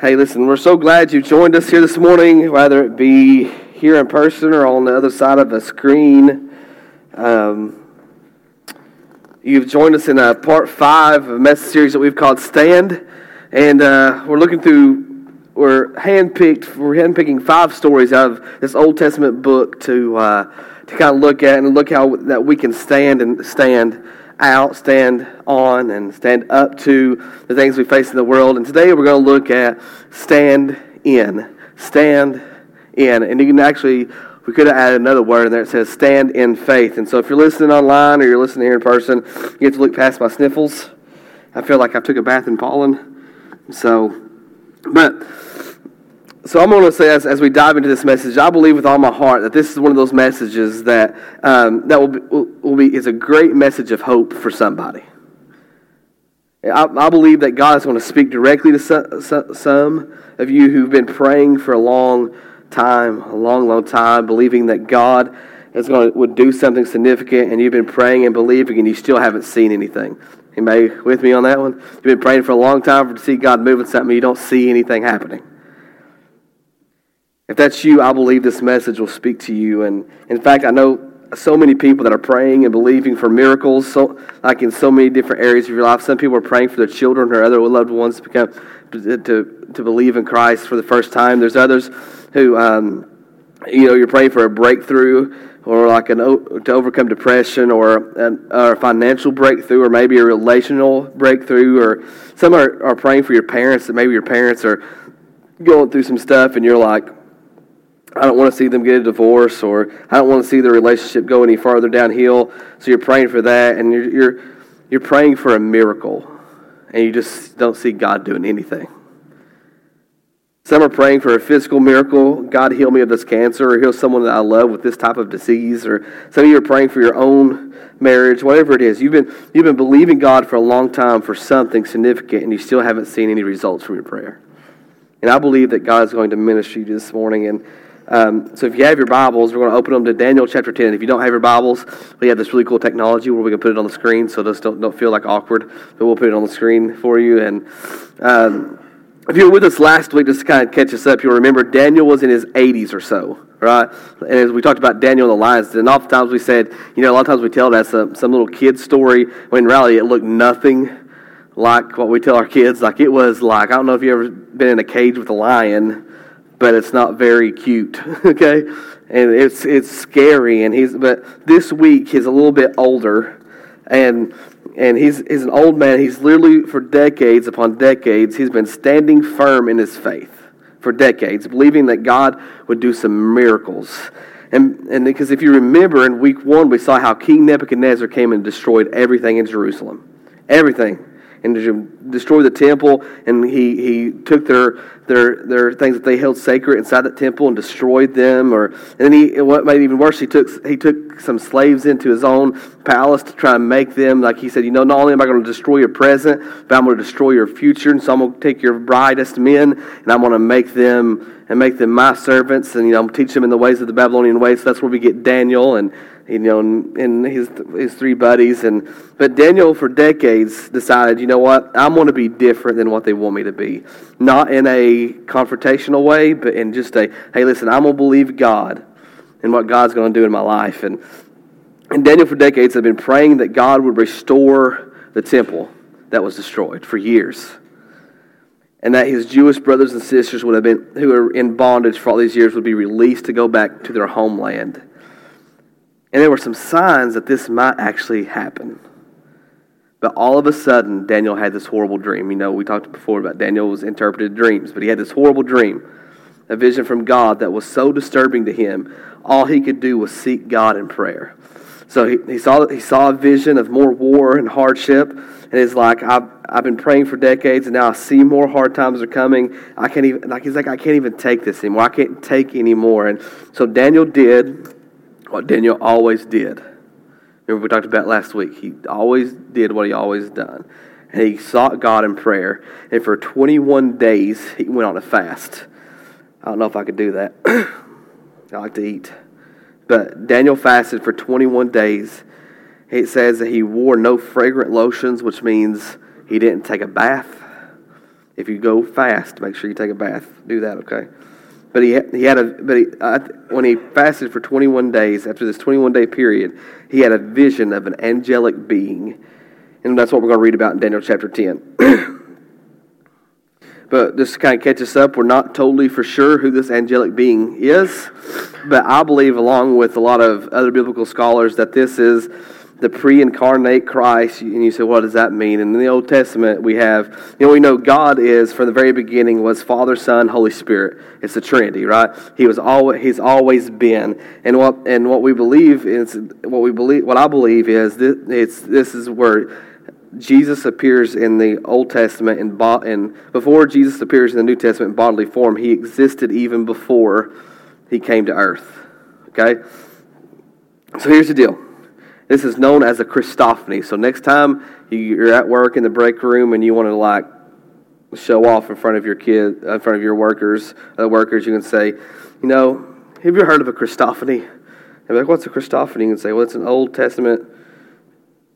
Hey, listen, we're so glad you joined us here this morning, whether it be here in person or on the other side of a screen. Um, you've joined us in a part five of a message series that we've called Stand, and uh, we're looking through, we're handpicked, we're handpicking five stories out of this Old Testament book to uh, to kind of look at and look how that we can stand and stand out, stand on, and stand up to the things we face in the world. And today we're going to look at stand in. Stand in. And you can actually, we could have added another word in there. It says stand in faith. And so if you're listening online or you're listening here in person, you have to look past my sniffles. I feel like I took a bath in pollen. So, but so I'm going to say, as, as we dive into this message, I believe with all my heart that this is one of those messages that um, that will be, will be is a great message of hope for somebody. I, I believe that God is going to speak directly to some, some of you who've been praying for a long time, a long, long time, believing that God is going to, would do something significant, and you've been praying and believing, and you still haven't seen anything. Anybody with me on that one? You've been praying for a long time to see God moving something, you don't see anything happening. If that's you, I believe this message will speak to you. And in fact, I know so many people that are praying and believing for miracles, so, like in so many different areas of your life. Some people are praying for their children or other loved ones to become to, to believe in Christ for the first time. There's others who, um, you know, you're praying for a breakthrough or like an to overcome depression or, an, or a financial breakthrough or maybe a relational breakthrough or some are, are praying for your parents that maybe your parents are going through some stuff and you're like I don't want to see them get a divorce, or I don't want to see the relationship go any farther downhill. So you're praying for that, and you're, you're, you're praying for a miracle, and you just don't see God doing anything. Some are praying for a physical miracle. God, heal me of this cancer, or heal someone that I love with this type of disease. Or some of you are praying for your own marriage, whatever it is. You've been, you've been believing God for a long time for something significant, and you still haven't seen any results from your prayer. And I believe that God is going to minister to you this morning. And um, so if you have your Bibles, we're going to open them to Daniel chapter 10. If you don't have your Bibles, we have this really cool technology where we can put it on the screen, so just don't, don't feel like awkward, but we'll put it on the screen for you. And um, if you were with us last week, just to kind of catch us up, you'll remember Daniel was in his 80s or so, right? And as we talked about Daniel and the lions, and oftentimes we said, you know, a lot of times we tell that some, some little kid story, when in reality it looked nothing like what we tell our kids. Like it was like, I don't know if you've ever been in a cage with a lion, but it's not very cute. okay, and it's it's scary. And he's but this week he's a little bit older, and and he's he's an old man. He's literally for decades upon decades he's been standing firm in his faith for decades, believing that God would do some miracles. And, and because if you remember in week one, we saw how King Nebuchadnezzar came and destroyed everything in Jerusalem. Everything and to destroy the temple. And he, he took their, their, their things that they held sacred inside that temple and destroyed them. Or, and then he, what made even worse, he took, he took some slaves into his own palace to try and make them, like he said, you know, not only am I going to destroy your present, but I'm going to destroy your future. And so I'm going to take your brightest men and I'm going to make them and make them my servants and you know teach them in the ways of the Babylonian ways. So that's where we get Daniel and you know, and, his his three buddies. And but Daniel, for decades, decided, you know what, I'm going to be different than what they want me to be. Not in a confrontational way, but in just a, hey, listen, I'm going to believe God and what God's going to do in my life. And and Daniel, for decades, had been praying that God would restore the temple that was destroyed for years. And that his Jewish brothers and sisters would have been, who were in bondage for all these years, would be released to go back to their homeland. And there were some signs that this might actually happen. But all of a sudden, Daniel had this horrible dream. You know, we talked before about Daniel's interpreted dreams, but he had this horrible dream, a vision from God that was so disturbing to him, all he could do was seek God in prayer. So he, he, saw, he saw a vision of more war and hardship, and it's like, I've, I've been praying for decades, and now I see more hard times are coming. I can't even, like, he's like, I can't even take this anymore. I can't take anymore. And so Daniel did what Daniel always did. Remember, we talked about last week. He always did what he always done. And he sought God in prayer. And for 21 days, he went on a fast. I don't know if I could do that. I like to eat. But Daniel fasted for 21 days. It says that he wore no fragrant lotions, which means he didn't take a bath. If you go fast, make sure you take a bath. Do that, okay? But he, he had a, but he, uh, when he fasted for 21 days, after this 21 day period, he had a vision of an angelic being. And that's what we're going to read about in Daniel chapter 10. but just to kind of catch us up, we're not totally for sure who this angelic being is. But I believe, along with a lot of other biblical scholars, that this is the pre-incarnate Christ, and you say, what does that mean? And in the Old Testament, we have, you know, we know God is from the very beginning was Father, Son, Holy Spirit. It's the Trinity, right? He was always, he's always been, and what and what we believe is what we believe. What I believe is this, it's this is where Jesus appears in the Old Testament and, and before Jesus appears in the New Testament in bodily form, he existed even before he came to earth. Okay, so here's the deal this is known as a Christophany. So next time you're at work in the break room and you want to like show off in front of your kid, uh, in front of your workers, other workers, you can say, you know, have you heard of a Christophany? And like, what's a Christophany? You can say, well, it's an Old Testament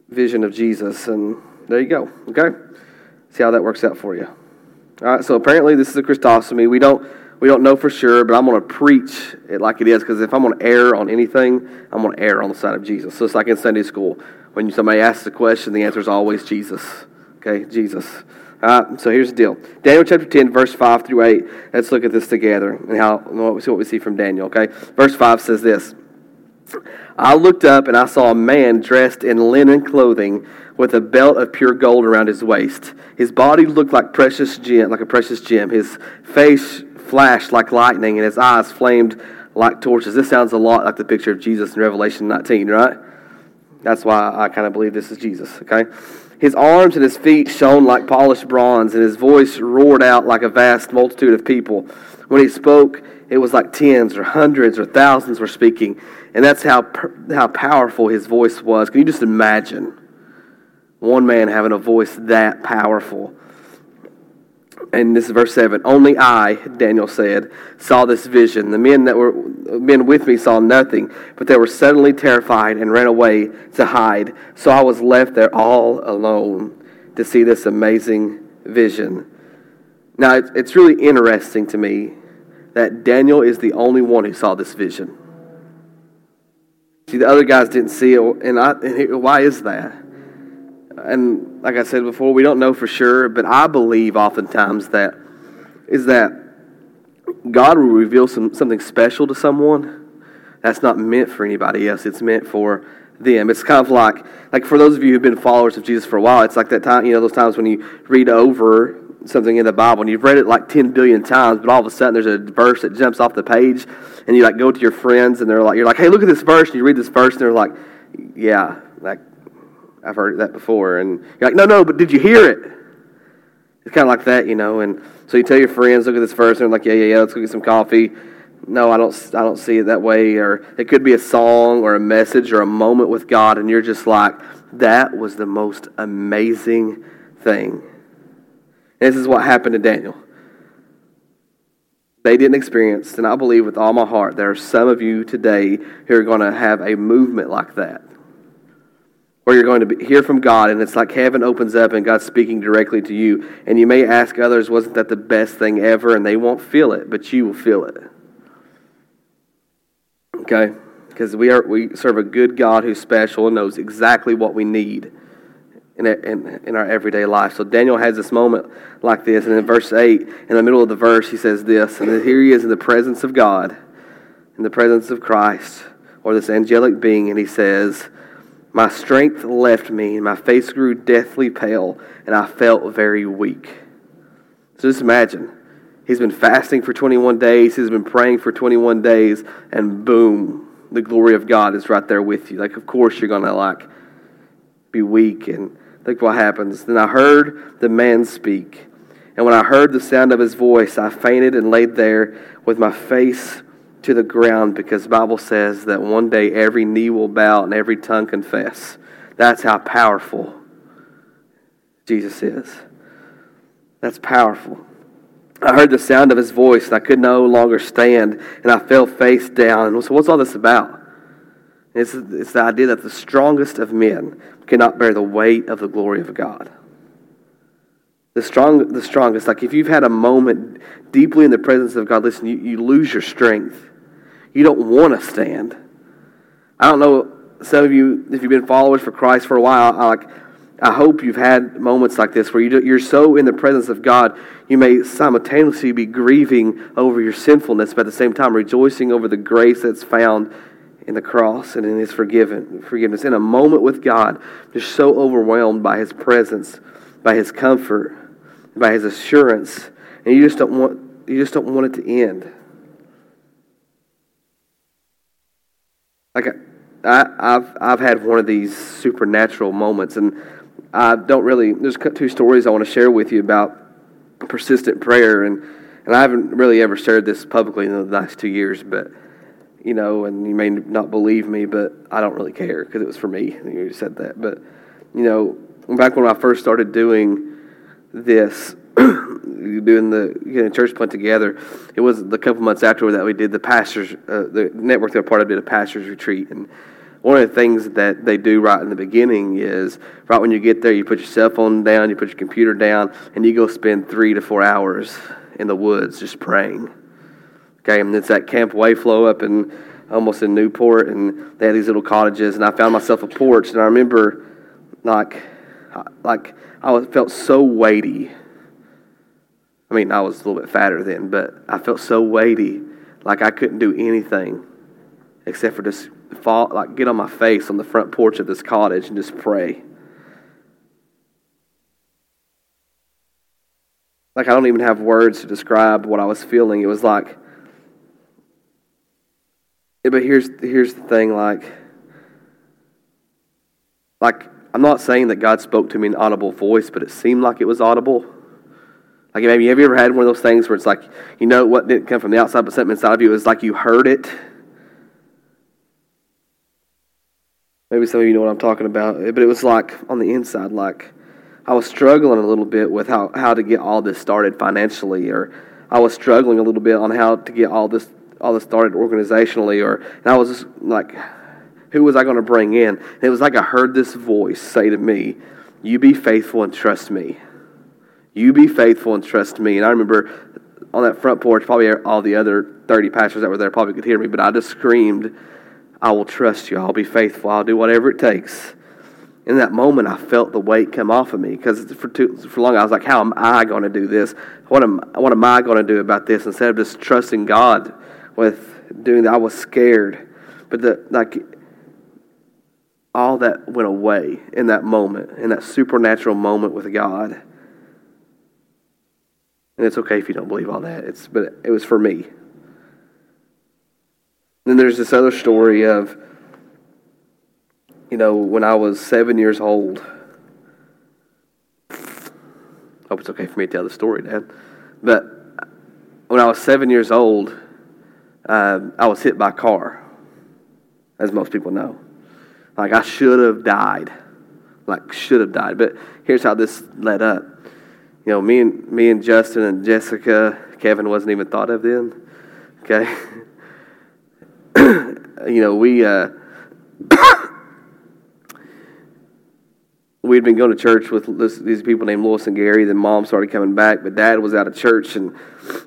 vision of Jesus, and there you go. Okay, see how that works out for you. All right. So apparently, this is a Christophany. We don't we don't know for sure, but I'm going to preach it like it is because if I'm going to err on anything, I'm going to err on the side of Jesus. So it's like in Sunday school. When somebody asks a question, the answer is always Jesus. Okay, Jesus. So here's the deal Daniel chapter 10, verse 5 through 8. Let's look at this together and how, see what we see from Daniel. Okay, verse 5 says this I looked up and I saw a man dressed in linen clothing with a belt of pure gold around his waist. His body looked like precious gem, like a precious gem. His face flashed like lightning and his eyes flamed like torches. This sounds a lot like the picture of Jesus in Revelation 19, right? That's why I kind of believe this is Jesus, okay? His arms and his feet shone like polished bronze, and his voice roared out like a vast multitude of people. When he spoke, it was like tens or hundreds or thousands were speaking. And that's how, how powerful his voice was. Can you just imagine one man having a voice that powerful? And this is verse 7 only i daniel said saw this vision. The men that were men with me saw nothing but they were suddenly terrified and ran away to hide. So i was left there all alone to see this amazing vision. Now it's really interesting to me that daniel is the only one who saw this vision. See the other guys didn't see it and, I, and why is that and like I said before, we don't know for sure, but I believe oftentimes that is that God will reveal some, something special to someone that's not meant for anybody else. It's meant for them. It's kind of like like for those of you who've been followers of Jesus for a while, it's like that time, you know, those times when you read over something in the Bible and you've read it like 10 billion times, but all of a sudden there's a verse that jumps off the page and you like go to your friends and they're like you're like, "Hey, look at this verse." And you read this verse and they're like, "Yeah, like I've heard that before. And you're like, no, no, but did you hear it? It's kind of like that, you know. And so you tell your friends, look at this verse, and they're like, yeah, yeah, yeah, let's go get some coffee. No, I don't, I don't see it that way. Or it could be a song or a message or a moment with God, and you're just like, that was the most amazing thing. And this is what happened to Daniel. They didn't experience, and I believe with all my heart, there are some of you today who are going to have a movement like that where you're going to hear from God, and it's like heaven opens up and God's speaking directly to you. And you may ask others, wasn't that the best thing ever? And they won't feel it, but you will feel it. Okay? Because we, are, we serve a good God who's special and knows exactly what we need in, in, in our everyday life. So Daniel has this moment like this. And in verse 8, in the middle of the verse, he says this. And here he is in the presence of God, in the presence of Christ, or this angelic being, and he says, my strength left me, and my face grew deathly pale, and I felt very weak. So just imagine. He's been fasting for 21 days, he's been praying for 21 days, and boom, the glory of God is right there with you. Like, of course, you're going to, like, be weak. And think what happens. Then I heard the man speak. And when I heard the sound of his voice, I fainted and laid there with my face to the ground because Bible says that one day every knee will bow and every tongue confess. That's how powerful Jesus is. That's powerful. I heard the sound of his voice and I could no longer stand and I fell face down. And So, what's all this about? It's, it's the idea that the strongest of men cannot bear the weight of the glory of God. The strong, the strongest. Like if you've had a moment deeply in the presence of God, listen, you, you lose your strength. You don't want to stand. I don't know some of you, if you've been followers for Christ for a while, I, like I hope you've had moments like this where you do, you're so in the presence of God, you may simultaneously be grieving over your sinfulness, but at the same time rejoicing over the grace that's found in the cross and in His forgiven, forgiveness. In a moment with God, just so overwhelmed by His presence, by His comfort, by His assurance, and you just don't want you just don't want it to end. Like I, I've I've had one of these supernatural moments, and I don't really. There's two stories I want to share with you about persistent prayer, and and I haven't really ever shared this publicly in the last two years, but you know, and you may not believe me, but I don't really care because it was for me. You said that, but you know, back when I first started doing this, doing the getting church plant together, it was a couple months after that we did the pastors, uh, the network that part of did a pastors retreat, and one of the things that they do right in the beginning is right when you get there, you put your cell phone down, you put your computer down, and you go spend three to four hours in the woods just praying. Okay, and it's at Camp Wayflow up in almost in Newport, and they had these little cottages, and I found myself a porch, and I remember like like I felt so weighty. I mean, I was a little bit fatter then, but I felt so weighty, like I couldn't do anything except for just fall, like get on my face on the front porch of this cottage and just pray. Like I don't even have words to describe what I was feeling. It was like but here's here's the thing like like I'm not saying that God spoke to me in audible voice, but it seemed like it was audible. Like maybe have you ever had one of those things where it's like you know what didn't come from the outside but something inside of you? Was like you heard it Maybe some of you know what I'm talking about. But it was like on the inside, like I was struggling a little bit with how, how to get all this started financially, or I was struggling a little bit on how to get all this all this started organizationally, or and I was just like, who was I going to bring in? And it was like I heard this voice say to me, "You be faithful and trust me. You be faithful and trust me." And I remember on that front porch, probably all the other 30 pastors that were there probably could hear me, but I just screamed I will trust you. I'll be faithful. I'll do whatever it takes. In that moment, I felt the weight come off of me because for too for long I was like, "How am I going to do this? What am what am I going to do about this?" Instead of just trusting God with doing that, I was scared. But the like all that went away in that moment, in that supernatural moment with God. And it's okay if you don't believe all that. It's but it was for me. Then there's this other story of, you know, when I was seven years old. I Hope it's okay for me to tell the story, Dad. But when I was seven years old, uh, I was hit by a car, as most people know. Like I should have died, like should have died. But here's how this led up. You know, me and me and Justin and Jessica, Kevin wasn't even thought of then. Okay. you know, we uh, we'd been going to church with this, these people named Lewis and Gary. Then mom started coming back, but dad was out of church, and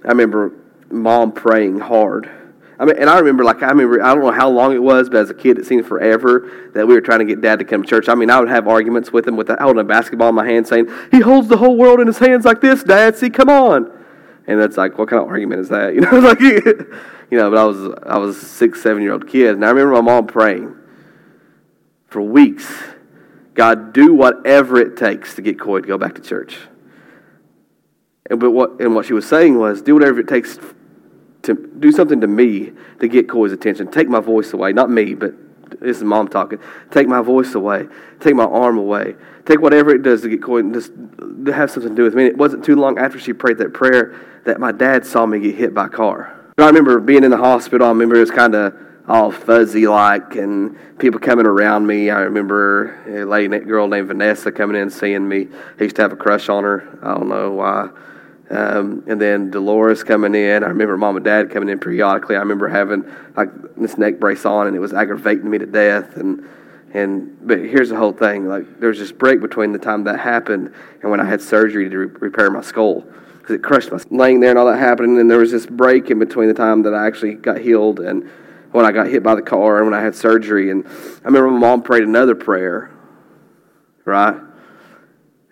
I remember mom praying hard. I mean, and I remember, like, I remember, I don't know how long it was, but as a kid, it seemed forever that we were trying to get dad to come to church. I mean, I would have arguments with him with holding a basketball in my hand, saying, "He holds the whole world in his hands like this, Dad. See, come on." And that's like, what kind of argument is that? You know, like you know, but I was I was a six, seven year old kid, and I remember my mom praying for weeks. God, do whatever it takes to get Coy to go back to church. And but what and what she was saying was, do whatever it takes to do something to me to get Coy's attention. Take my voice away, not me, but this is mom talking. Take my voice away. Take my arm away. Take whatever it does to get Coy just to have something to do with me. it wasn't too long after she prayed that prayer that my dad saw me get hit by a car. I remember being in the hospital. I remember it was kind of all fuzzy like, and people coming around me. I remember a lady, girl named Vanessa coming in and seeing me. I used to have a crush on her. I don't know why. Um, and then Dolores coming in. I remember mom and dad coming in periodically. I remember having like this neck brace on, and it was aggravating me to death. And And but here's the whole thing: like there was this break between the time that happened and when I had surgery to re- repair my skull because it crushed my laying there and all that happened. And then there was this break in between the time that I actually got healed and when I got hit by the car and when I had surgery. And I remember my mom prayed another prayer, right?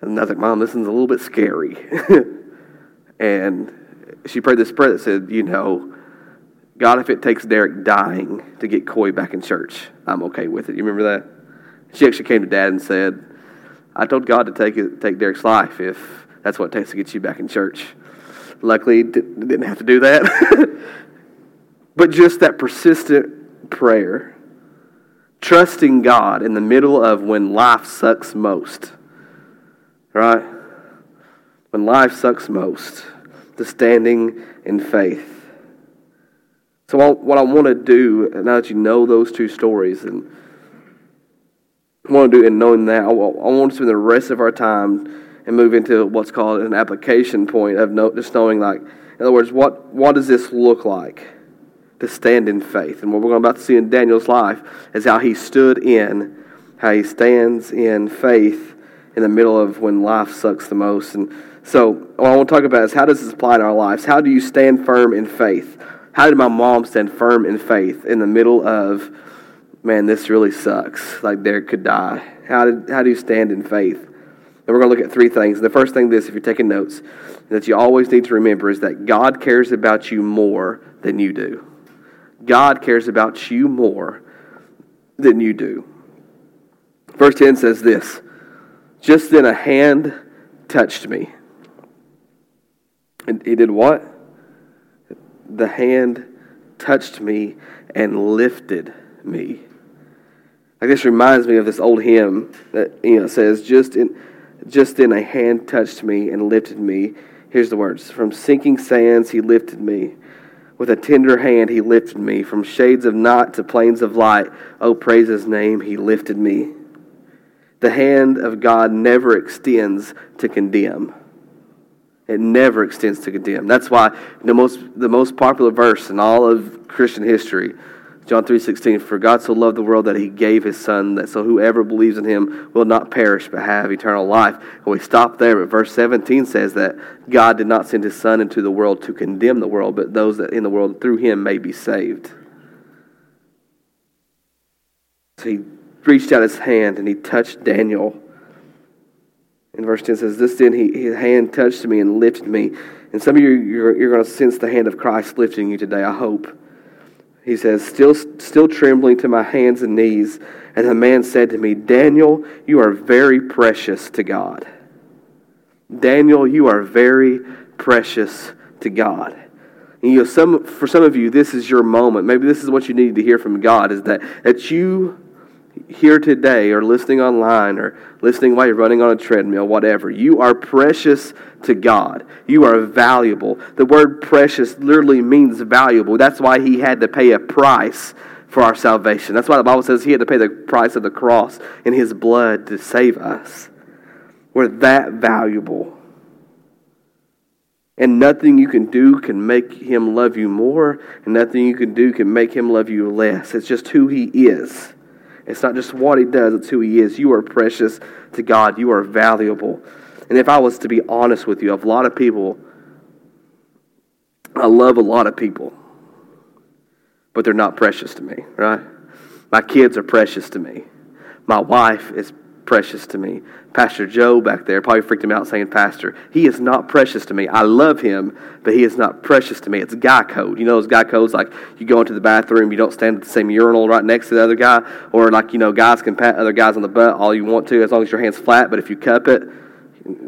And I was like, Mom, this is a little bit scary. and she prayed this prayer that said, You know, God, if it takes Derek dying to get Coy back in church, I'm okay with it. You remember that? She actually came to Dad and said, I told God to take it, take Derek's life if that's what it takes to get you back in church. Luckily, didn't have to do that. but just that persistent prayer, trusting God in the middle of when life sucks most, right? When life sucks most, the standing in faith. So, what I want to do, now that you know those two stories, and I want to do in knowing that, I want to spend the rest of our time and move into what's called an application point of just knowing, like, in other words, what, what does this look like to stand in faith? And what we're about to see in Daniel's life is how he stood in, how he stands in faith in the middle of when life sucks the most. And so, what I want to talk about is how does this apply in our lives? How do you stand firm in faith? How did my mom stand firm in faith in the middle of, man, this really sucks? Like Derek could die. How, did, how do you stand in faith? And we're going to look at three things. The first thing, this, if you're taking notes, that you always need to remember is that God cares about you more than you do. God cares about you more than you do. Verse 10 says this Just then a hand touched me. And he did what? the hand touched me and lifted me. Like this reminds me of this old hymn that you know says, "Just in, just in a hand touched me and lifted me." Here's the words: "From sinking sands he lifted me, with a tender hand he lifted me. From shades of night to plains of light, oh praise His name, he lifted me." The hand of God never extends to condemn. It never extends to condemn. That's why the most, the most popular verse in all of Christian history, John 3.16, For God so loved the world that he gave his son, that so whoever believes in him will not perish but have eternal life. And we stop there, but verse 17 says that God did not send his son into the world to condemn the world, but those that in the world through him may be saved. So he reached out his hand and he touched Daniel in verse 10 says, This then he, his hand touched me and lifted me. And some of you, you're, you're going to sense the hand of Christ lifting you today, I hope. He says, still, still trembling to my hands and knees. And the man said to me, Daniel, you are very precious to God. Daniel, you are very precious to God. And you know, some, for some of you, this is your moment. Maybe this is what you need to hear from God is that, that you here today or listening online or listening while you're running on a treadmill, whatever, you are precious to God. You are valuable. The word precious literally means valuable. That's why he had to pay a price for our salvation. That's why the Bible says he had to pay the price of the cross in his blood to save us. We're that valuable. And nothing you can do can make him love you more, and nothing you can do can make him love you less. It's just who he is. It's not just what he does, it's who he is. You are precious to God, you are valuable. And if I was to be honest with you, a lot of people, I love a lot of people, but they're not precious to me, right? My kids are precious to me. My wife is precious to me. Pastor Joe back there probably freaked him out saying pastor. He is not precious to me. I love him, but he is not precious to me. It's guy code. You know those guy codes like you go into the bathroom, you don't stand at the same urinal right next to the other guy, or like you know guys can pat other guys on the butt all you want to as long as your hand's flat, but if you cup it,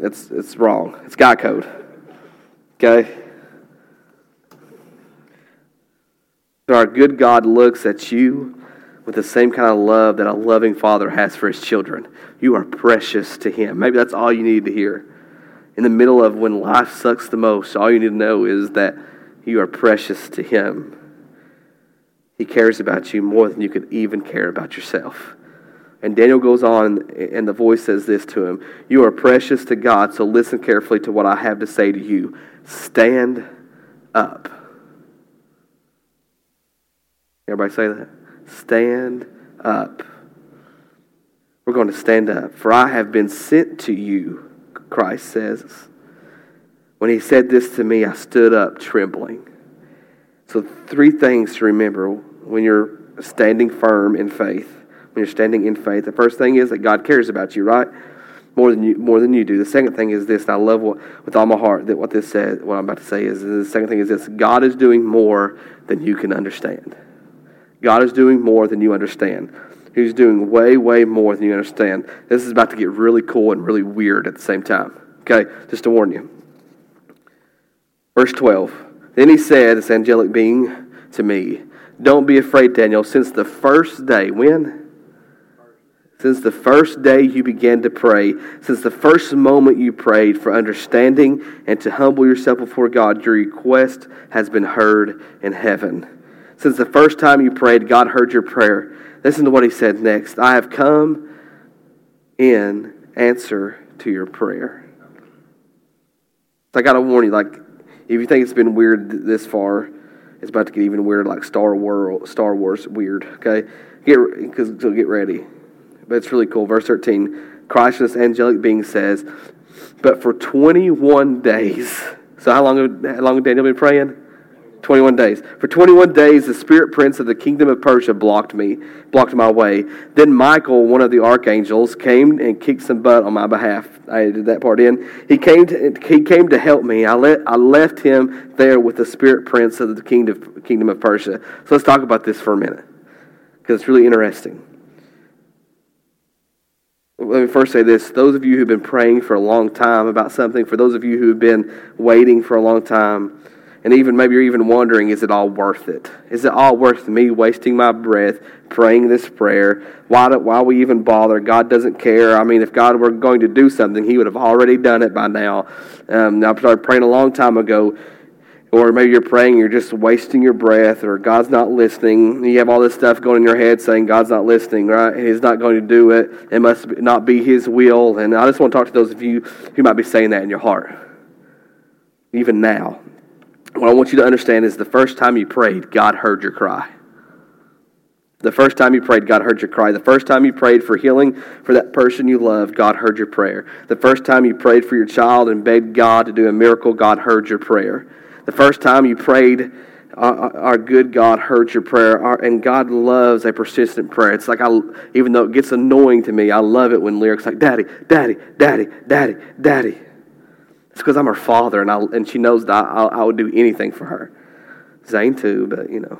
it's it's wrong. It's guy code. Okay? Our good God looks at you with the same kind of love that a loving father has for his children. You are precious to him. Maybe that's all you need to hear. In the middle of when life sucks the most, all you need to know is that you are precious to him. He cares about you more than you could even care about yourself. And Daniel goes on, and the voice says this to him You are precious to God, so listen carefully to what I have to say to you. Stand up. Everybody say that? Stand up. We're going to stand up. For I have been sent to you, Christ says. When he said this to me, I stood up trembling. So, three things to remember when you're standing firm in faith. When you're standing in faith, the first thing is that God cares about you, right? More than you, more than you do. The second thing is this, and I love what, with all my heart that what this says, what I'm about to say is the second thing is this God is doing more than you can understand. God is doing more than you understand. He's doing way, way more than you understand. This is about to get really cool and really weird at the same time. Okay, just to warn you. Verse 12. Then he said, this angelic being to me, Don't be afraid, Daniel, since the first day, when? Since the first day you began to pray, since the first moment you prayed for understanding and to humble yourself before God, your request has been heard in heaven. Since the first time you prayed, God heard your prayer. Listen to what he said next. I have come in answer to your prayer. So I got to warn you, like, if you think it's been weird this far, it's about to get even weirder, like Star Wars, Star Wars weird. Okay, get because so get ready. But it's really cool. Verse thirteen, Christ, this angelic being says, "But for twenty-one days." So how long? How long Daniel been praying? 21 days. For 21 days, the spirit prince of the kingdom of Persia blocked me, blocked my way. Then Michael, one of the archangels, came and kicked some butt on my behalf. I did that part in. He came to, he came to help me. I, let, I left him there with the spirit prince of the kingdom, kingdom of Persia. So let's talk about this for a minute, because it's really interesting. Let me first say this. Those of you who've been praying for a long time about something, for those of you who've been waiting for a long time, and even maybe you're even wondering, is it all worth it? Is it all worth me wasting my breath praying this prayer? Why, do, why we even bother? God doesn't care. I mean, if God were going to do something, He would have already done it by now. Um, I started praying a long time ago. Or maybe you're praying, you're just wasting your breath, or God's not listening. You have all this stuff going in your head saying God's not listening, right? And He's not going to do it. It must not be His will. And I just want to talk to those of you who might be saying that in your heart, even now. What I want you to understand is the first time you prayed, God heard your cry. The first time you prayed, God heard your cry. The first time you prayed for healing for that person you loved, God heard your prayer. The first time you prayed for your child and begged God to do a miracle, God heard your prayer. The first time you prayed, our, good God heard your prayer, our, and God loves a persistent prayer. It's like I, even though it gets annoying to me, I love it when lyrics like "Daddy, Daddy, Daddy, Daddy, Daddy." It's because I'm her father, and I and she knows that I, I would do anything for her. Zane too, but you know.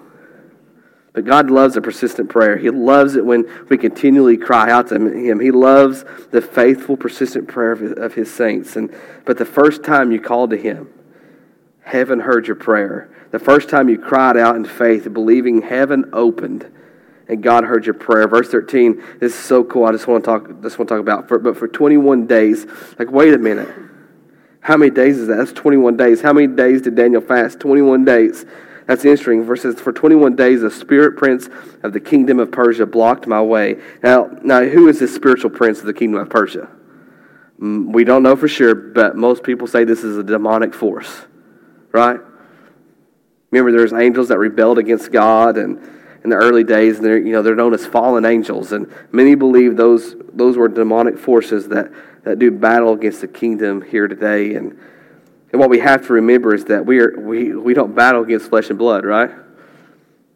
But God loves a persistent prayer. He loves it when we continually cry out to Him. He loves the faithful, persistent prayer of His, of his saints. And but the first time you called to Him, heaven heard your prayer. The first time you cried out in faith, believing heaven opened and God heard your prayer. Verse 13, this is so cool. I just want to talk, just want to talk about, for, but for 21 days, like, wait a minute. How many days is that? That's 21 days. How many days did Daniel fast? 21 days. That's interesting. Verses for 21 days, the spirit prince of the kingdom of Persia blocked my way. Now, now, who is this spiritual prince of the kingdom of Persia? Mm, we don't know for sure, but most people say this is a demonic force, right? Remember, there's angels that rebelled against God, and in the early days, and they're you know they're known as fallen angels, and many believe those those were demonic forces that that do battle against the kingdom here today. And, and what we have to remember is that we, are, we, we don't battle against flesh and blood, right?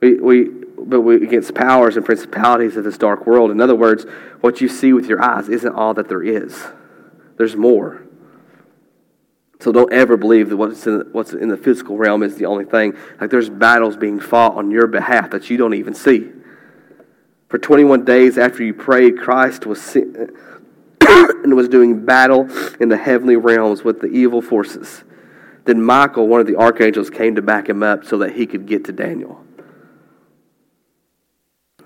We, we, but we, against powers and principalities of this dark world. In other words, what you see with your eyes isn't all that there is, there's more. So don't ever believe that what's in, what's in the physical realm is the only thing. Like there's battles being fought on your behalf that you don't even see. For 21 days after you prayed, Christ was and was doing battle in the heavenly realms with the evil forces. Then Michael, one of the archangels, came to back him up so that he could get to Daniel.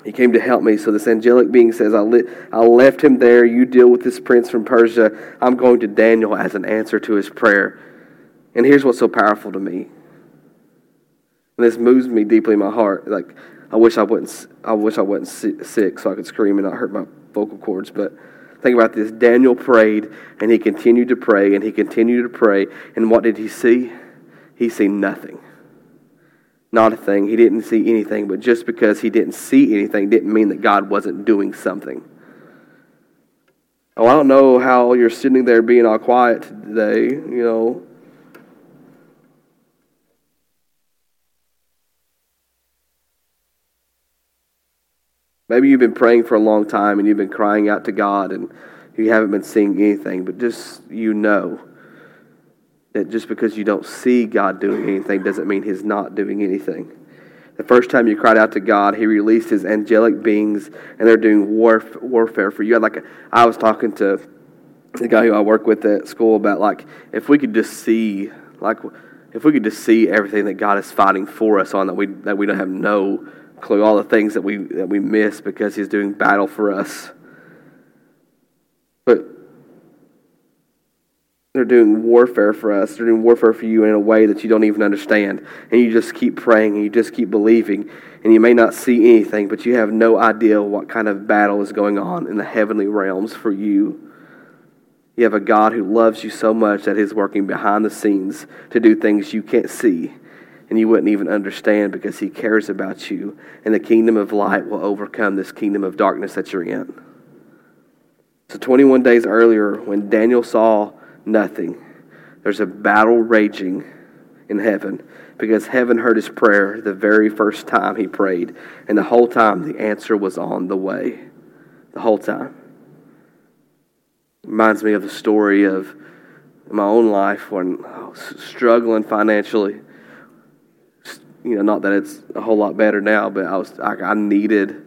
He came to help me. So this angelic being says, I, li- I left him there. You deal with this prince from Persia. I'm going to Daniel as an answer to his prayer. And here's what's so powerful to me. And this moves me deeply in my heart. Like, I wish I wasn't, I wish I wasn't sick so I could scream and not hurt my vocal cords. But Think about this. Daniel prayed and he continued to pray and he continued to pray. And what did he see? He seen nothing. Not a thing. He didn't see anything. But just because he didn't see anything didn't mean that God wasn't doing something. Oh, I don't know how you're sitting there being all quiet today, you know. Maybe you've been praying for a long time and you've been crying out to God and you haven't been seeing anything, but just you know that just because you don't see God doing anything doesn't mean He's not doing anything. The first time you cried out to God, He released His angelic beings, and they're doing warf- warfare for you. Like I was talking to the guy who I work with at school about, like if we could just see, like if we could just see everything that God is fighting for us on that we that we don't have no clue, all the things that we that we miss because He's doing battle for us. But they're doing warfare for us. They're doing warfare for you in a way that you don't even understand. And you just keep praying and you just keep believing. And you may not see anything, but you have no idea what kind of battle is going on in the heavenly realms for you. You have a God who loves you so much that He's working behind the scenes to do things you can't see and you wouldn't even understand because He cares about you. And the kingdom of light will overcome this kingdom of darkness that you're in. So, 21 days earlier, when Daniel saw nothing. There's a battle raging in heaven because heaven heard his prayer the very first time he prayed. And the whole time, the answer was on the way. The whole time. Reminds me of the story of my own life when I was struggling financially. You know, not that it's a whole lot better now, but I was like, I needed,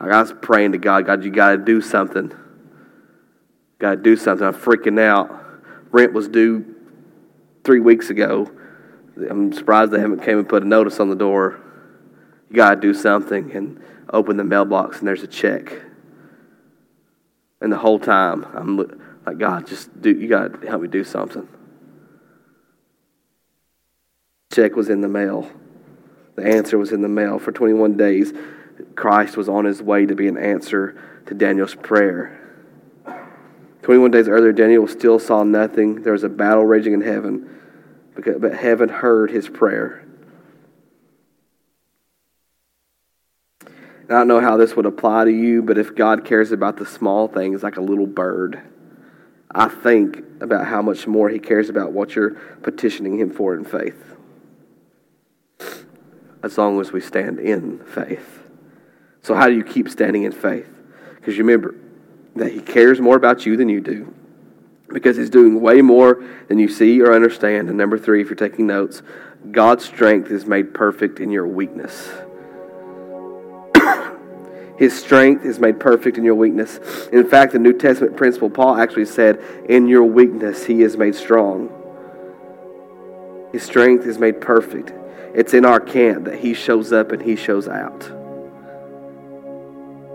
like I was praying to God, God, you got to do something. Got to do something. I'm freaking out rent was due three weeks ago. I'm surprised they haven't came and put a notice on the door. You got to do something and open the mailbox and there's a check. And the whole time I'm like, God, just do. You got to help me do something. Check was in the mail. The answer was in the mail. For 21 days, Christ was on his way to be an answer to Daniel's prayer. 21 days earlier, Daniel still saw nothing. There was a battle raging in heaven, but heaven heard his prayer. I don't know how this would apply to you, but if God cares about the small things like a little bird, I think about how much more He cares about what you're petitioning Him for in faith. As long as we stand in faith. So, how do you keep standing in faith? Because you remember, that He cares more about you than you do because He's doing way more than you see or understand. And number three, if you're taking notes, God's strength is made perfect in your weakness. His strength is made perfect in your weakness. In fact, the New Testament principle, Paul actually said, In your weakness, He is made strong. His strength is made perfect. It's in our camp that He shows up and He shows out.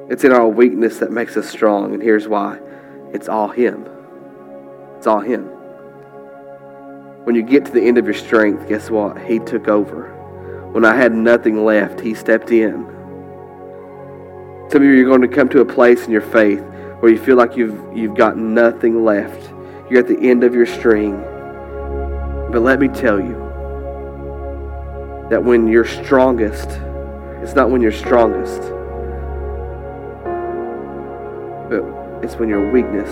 It's in our weakness that makes us strong, and here's why it's all Him. It's all Him. When you get to the end of your strength, guess what? He took over. When I had nothing left, He stepped in. Some of you are going to come to a place in your faith where you feel like you've, you've got nothing left. You're at the end of your string. But let me tell you that when you're strongest, it's not when you're strongest but it's when your weakness,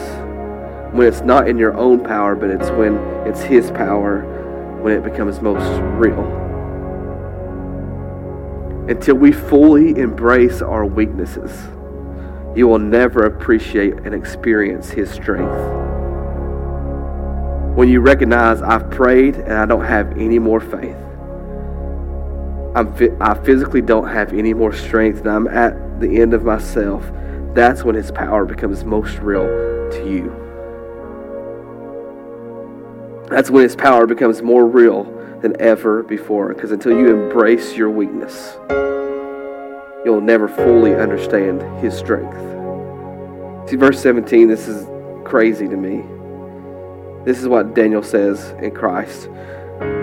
when it's not in your own power, but it's when it's His power, when it becomes most real. Until we fully embrace our weaknesses, you will never appreciate and experience His strength. When you recognize I've prayed and I don't have any more faith, I'm I physically don't have any more strength, and I'm at the end of myself that's when his power becomes most real to you. That's when his power becomes more real than ever before. Because until you embrace your weakness, you'll never fully understand his strength. See, verse 17, this is crazy to me. This is what Daniel says in Christ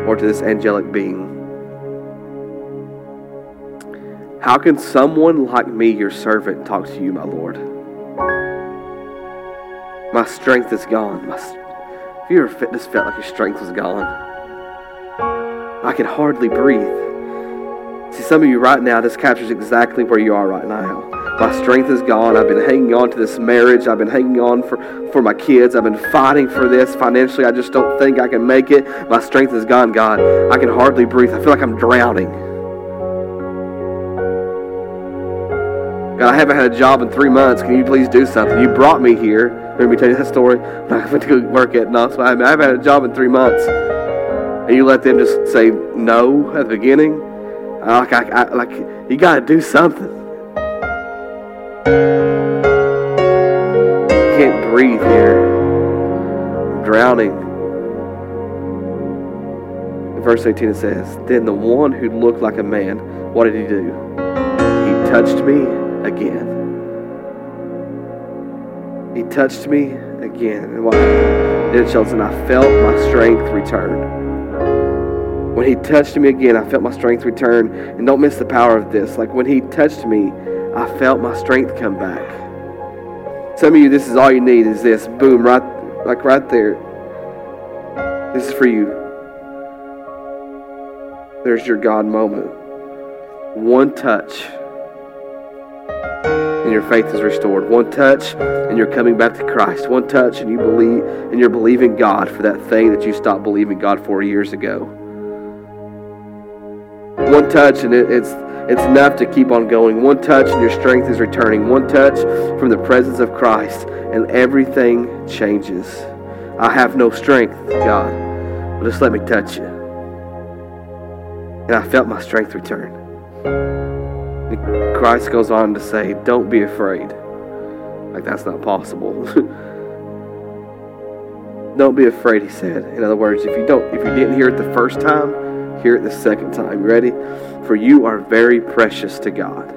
or to this angelic being. How can someone like me, your servant, talk to you, my Lord? My strength is gone. My, have you ever just felt like your strength was gone? I can hardly breathe. See, some of you right now, this captures exactly where you are right now. My strength is gone. I've been hanging on to this marriage. I've been hanging on for, for my kids. I've been fighting for this. Financially, I just don't think I can make it. My strength is gone, God. I can hardly breathe. I feel like I'm drowning. God, I haven't had a job in three months. Can you please do something? You brought me here. Let me tell you that story. I went to go work at so I haven't had a job in three months. And you let them just say no at the beginning. Like, I, I, like you got to do something. I can't breathe here. I'm drowning. In verse 18 it says, Then the one who looked like a man, what did he do? He touched me again. He touched me again. And what? Then and I felt my strength return. When he touched me again, I felt my strength return. And don't miss the power of this. Like when he touched me, I felt my strength come back. Some of you, this is all you need is this. Boom, right, like right there. This is for you. There's your God moment. One touch, and your faith is restored. One touch, and you're coming back to Christ. One touch, and you believe, and you're believing God for that thing that you stopped believing God for years ago. One touch, and it, it's it's enough to keep on going. One touch and your strength is returning. One touch from the presence of Christ and everything changes. I have no strength, God, but just let me touch you. And I felt my strength return. Christ goes on to say, Don't be afraid. Like that's not possible. don't be afraid, he said. In other words, if you don't if you didn't hear it the first time, hear it the second time. Ready? For you are very precious to God.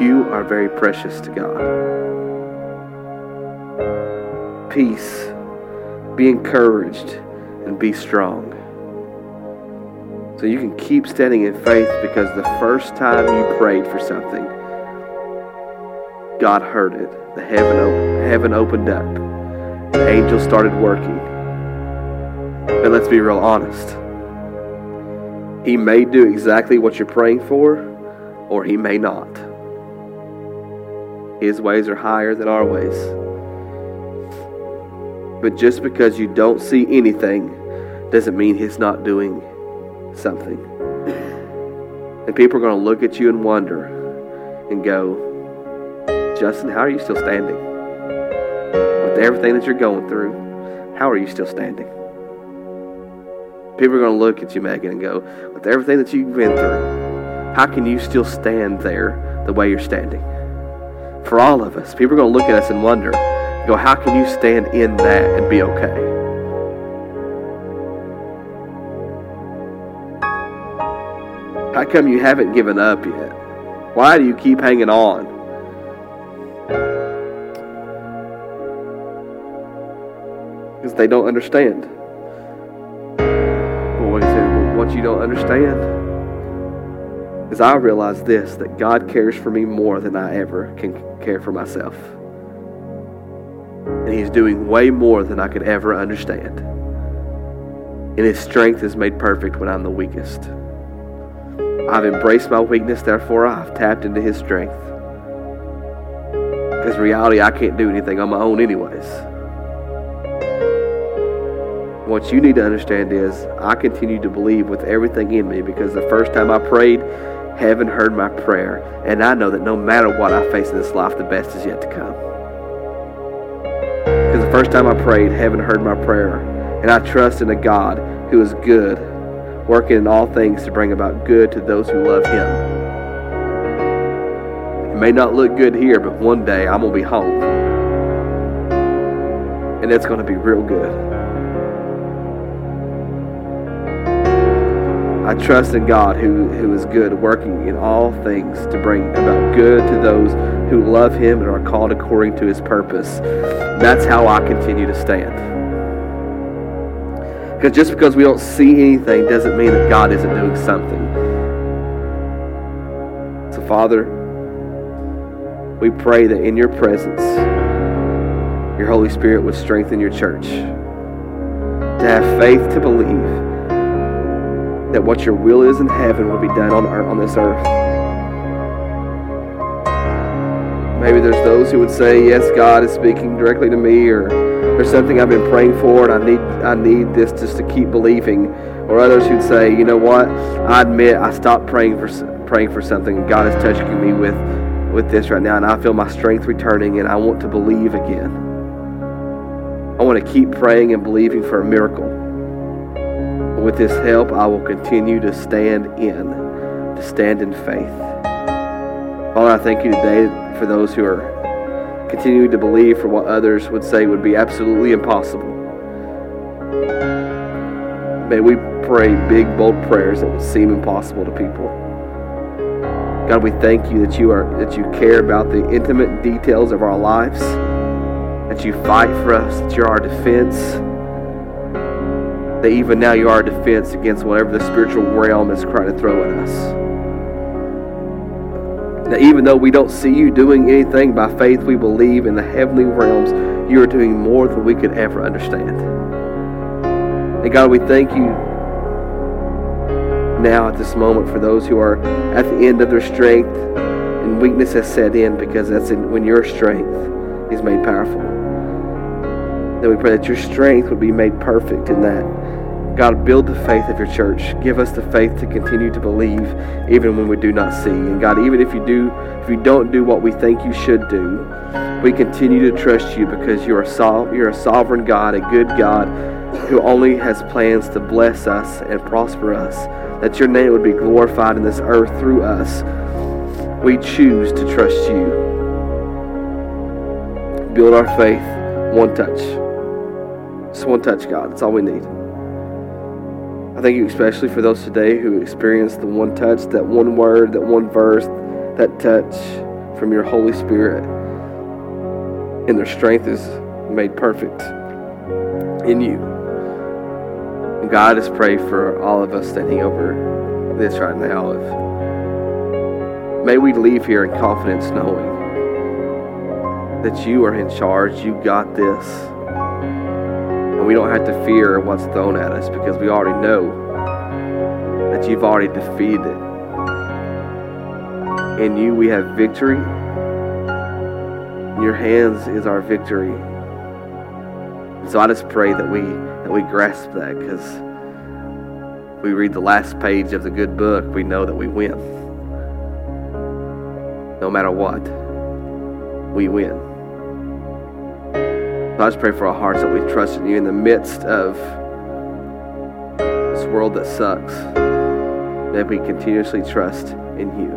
You are very precious to God. Peace. Be encouraged and be strong. So you can keep standing in faith because the first time you prayed for something, God heard it. The heaven, opened, heaven opened up. Angels started working. And let's be real honest. He may do exactly what you're praying for, or he may not. His ways are higher than our ways. But just because you don't see anything doesn't mean he's not doing something. And people are going to look at you and wonder and go, Justin, how are you still standing? With everything that you're going through, how are you still standing? People are going to look at you, Megan, and go, with everything that you've been through, how can you still stand there the way you're standing? For all of us, people are going to look at us and wonder, go, how can you stand in that and be okay? How come you haven't given up yet? Why do you keep hanging on? Because they don't understand Boy, what you don't understand is I realize this that God cares for me more than I ever can care for myself. And He's doing way more than I could ever understand. And His strength is made perfect when I'm the weakest. I've embraced my weakness, therefore I've tapped into His strength. Because reality, I can't do anything on my own, anyways. What you need to understand is I continue to believe with everything in me because the first time I prayed, heaven heard my prayer. And I know that no matter what I face in this life, the best is yet to come. Because the first time I prayed, heaven heard my prayer. And I trust in a God who is good, working in all things to bring about good to those who love Him. It may not look good here, but one day I'm going to be home. And it's going to be real good. I trust in God who, who is good, working in all things to bring about good to those who love Him and are called according to His purpose. That's how I continue to stand. Because just because we don't see anything doesn't mean that God isn't doing something. So, Father, we pray that in your presence, your Holy Spirit would strengthen your church to have faith to believe that what your will is in heaven will be done on, earth, on this earth. Maybe there's those who would say, Yes, God is speaking directly to me, or there's something I've been praying for and I need I need this just to keep believing. Or others who'd say, you know what, I admit I stopped praying for praying for something God is touching me with with this right now and I feel my strength returning and I want to believe again. I want to keep praying and believing for a miracle. With this help, I will continue to stand in, to stand in faith. Father, I thank you today for those who are continuing to believe for what others would say would be absolutely impossible. May we pray big, bold prayers that would seem impossible to people. God, we thank you that you are that you care about the intimate details of our lives, that you fight for us, that you're our defense, that even now you are our defense against whatever the spiritual realm is trying to throw at us. Now, even though we don't see you doing anything by faith, we believe in the heavenly realms you are doing more than we could ever understand. And God, we thank you now at this moment for those who are at the end of their strength and weakness has set in because that's in, when your strength is made powerful. That we pray that your strength would be made perfect in that. God, build the faith of your church. Give us the faith to continue to believe even when we do not see. And God, even if you do, if you don't do what we think you should do, we continue to trust you because you're a, sol- you're a sovereign God, a good God who only has plans to bless us and prosper us. That your name would be glorified in this earth through us. We choose to trust you. Build our faith one touch. Just one touch, God. That's all we need. I thank you especially for those today who experienced the one touch, that one word, that one verse, that touch from your Holy Spirit. And their strength is made perfect in you. And God, I just pray for all of us standing over this right now. May we leave here in confidence knowing that you are in charge, you got this. And we don't have to fear what's thrown at us because we already know that you've already defeated it. In you we have victory. In your hands is our victory. So I just pray that we that we grasp that because we read the last page of the good book, we know that we win. No matter what, we win. I just pray for our hearts that we trust in you in the midst of this world that sucks, that we continuously trust in you.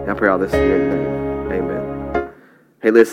And I pray all this in your name. Amen. Hey, listen.